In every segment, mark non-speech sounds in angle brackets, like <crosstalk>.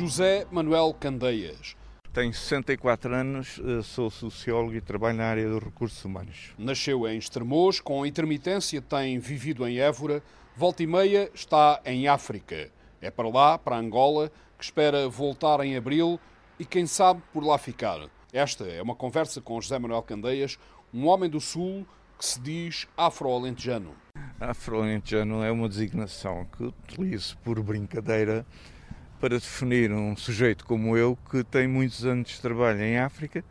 José Manuel Candeias. Tenho 64 anos, eh, sou sociólogo e trabalho na área dos recursos humanos. Nasceu em Estremoz, com intermitência tem vivido em Évora, volta e meia está em África. É para lá, para Angola, que espera voltar em abril e quem sabe por lá ficar. Esta é uma conversa com José Manuel Candeias, um homem do Sul que se diz afro-alentejano. Afro-alentejano é uma designação que utilizo por brincadeira para definir um sujeito como eu que tem muitos anos de trabalho em África,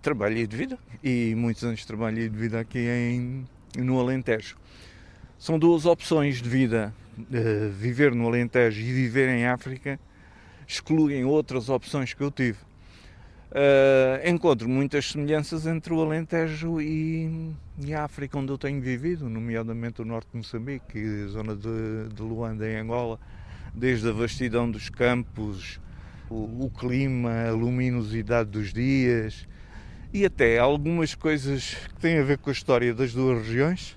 trabalho de vida, e muitos anos de trabalho de vida aqui em, no Alentejo. São duas opções de vida. Uh, viver no Alentejo e viver em África excluem outras opções que eu tive. Uh, encontro muitas semelhanças entre o Alentejo e, e, a África, onde eu tenho vivido, nomeadamente o norte de Moçambique, a zona de, de Luanda, em Angola desde a vastidão dos campos, o, o clima, a luminosidade dos dias e até algumas coisas que têm a ver com a história das duas regiões,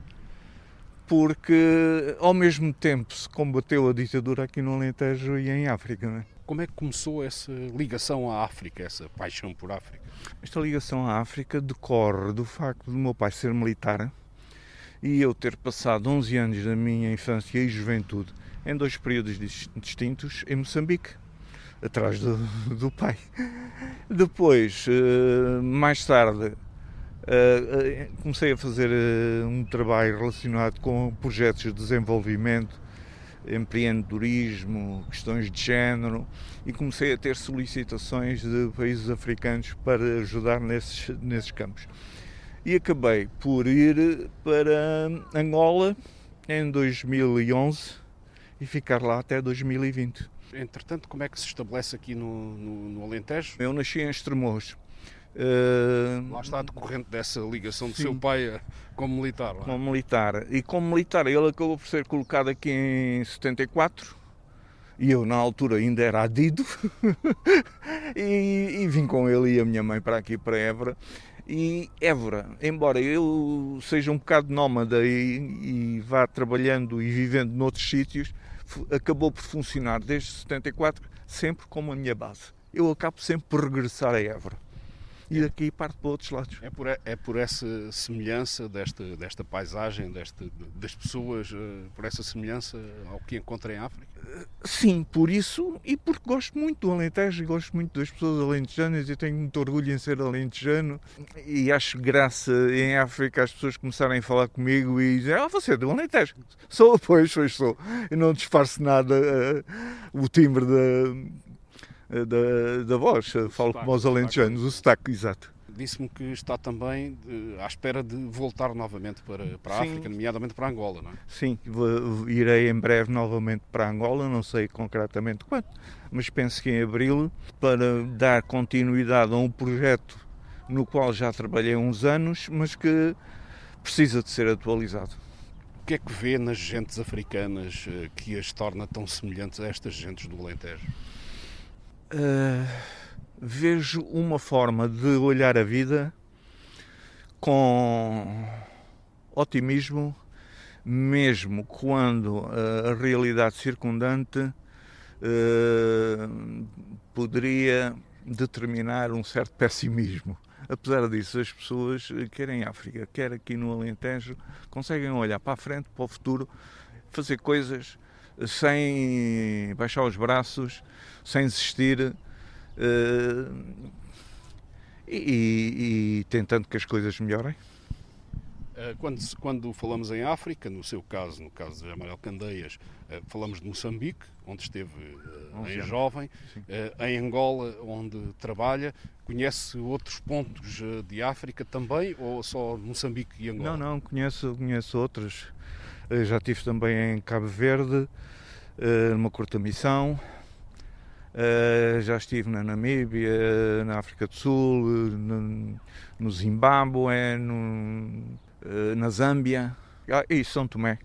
porque ao mesmo tempo se combateu a ditadura aqui no Alentejo e em África. Né? Como é que começou essa ligação à África, essa paixão por África? Esta ligação à África decorre do facto do meu pai ser militar e eu ter passado 11 anos da minha infância e juventude em dois períodos distintos em Moçambique, atrás do, do pai. Depois, eh, mais tarde, eh, eh, comecei a fazer um trabalho relacionado com projetos de desenvolvimento, empreendedorismo, questões de género e comecei a ter solicitações de países africanos para ajudar nesses, nesses campos. E acabei por ir para Angola em 2011 e ficar lá até 2020. Entretanto, como é que se estabelece aqui no, no, no Alentejo? Eu nasci em Estremoz. Uh... Lá está decorrente dessa ligação do Sim. seu pai como militar. Lá. Como militar. E como militar, ele acabou por ser colocado aqui em 74. E eu, na altura, ainda era adido. <laughs> e, e, vim com ele e a minha mãe para aqui, para Évora. E Évora, embora eu seja um bocado nómada e, e vá trabalhando e vivendo noutros sítios, acabou por funcionar desde 74 sempre como a minha base. Eu acabo sempre por regressar a Évora e daqui parte para outros lados. É por, é por essa semelhança desta, desta paisagem, desta, das pessoas, eh, por essa semelhança ao que encontra em África? Sim, por isso e porque gosto muito do Alentejo e gosto muito das pessoas alentejanas e tenho muito orgulho em ser alentejano e acho graça em África as pessoas começarem a falar comigo e dizer ah, você é do Alentejo. Sou, <laughs> pois, pois sou. Eu não disfarço nada uh, o timbre da da, da voz, o falo como os alentejanos, o sotaque, exato. Disse-me que está também de, à espera de voltar novamente para, para a África, nomeadamente para Angola, não é? Sim, irei em breve novamente para Angola, não sei concretamente quando, mas penso que em abril, para dar continuidade a um projeto no qual já trabalhei uns anos, mas que precisa de ser atualizado. O que é que vê nas gentes africanas eh, que as torna tão semelhantes a estas gentes do Alentejo? Uh, vejo uma forma de olhar a vida com otimismo, mesmo quando a realidade circundante uh, poderia determinar um certo pessimismo. Apesar disso, as pessoas, quer em África, quer aqui no Alentejo, conseguem olhar para a frente, para o futuro, fazer coisas sem baixar os braços, sem desistir uh, e, e, tentando que as coisas melhorem. Eh, quando, quando falamos em África, no seu caso, no caso de Amarelo Candeias, eh, falamos de Moçambique, onde esteve em jovem, em Angola, onde trabalha. Conhece outros pontos de África também ou só Moçambique e Angola? Não, não, conheço, conheço outros. Já estive também em Cabo Verde, numa curta missão. Uh, já estive na Namíbia, na África do Sul, no, Zimbábue, no, uh, na Zâmbia ah, e São Tomé,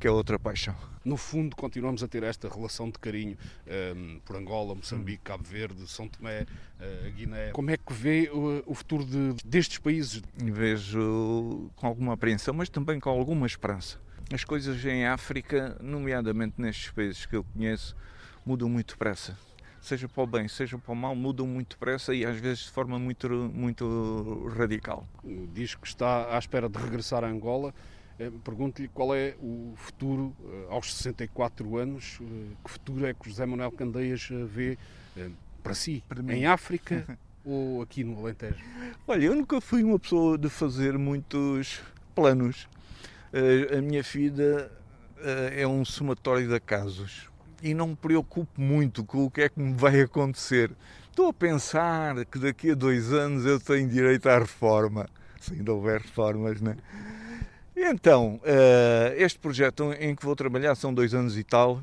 que é outra paixão. No fundo, continuamos a ter esta relação de carinho um, ehm, por Angola, Moçambique, Cabo Verde, São Tomé, uh, Guiné. Como é que vê o, o futuro de, destes países? Vejo com alguma apreensão, mas também com alguma esperança. As coisas em África, nomeadamente nestes países que eu conheço, mudam muito depressa seja para o bem, seja para o mal, mudam muito depressa e às vezes de forma muito, muito radical. Diz que está à espera de regressar a Angola. Eh, pergunto-lhe qual é o futuro eh, aos 64 anos, eh, que futuro é que José Manuel Candeias vê para si, para em África <laughs> ou aqui no Alentejo? Olha, eu nunca fui uma pessoa de fazer muitos planos. A minha vida é um somatório de acasos e não me preocupo muito com o que é que me vai acontecer. Estou a pensar que daqui a dois anos eu tenho direito à reforma, se ainda houver reformas, não é? Então, uh, este projeto em que vou trabalhar são dois anos e tal,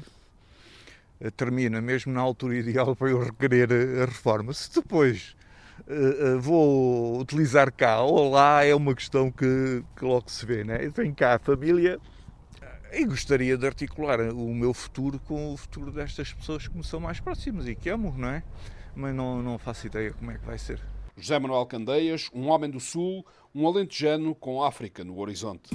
uh, termina mesmo na altura ideal para eu requerer a reforma. Se depois vou utilizar cá ou lá, é uma questão que, que logo se vê. Né? Eu tenho cá a família e gostaria de articular o meu futuro com o futuro destas pessoas que me são mais próximas e que amo, não é? Mas não, não faço ideia como é que vai ser. José Manuel Candeias, um homem do Sul, um alentejano com África no horizonte.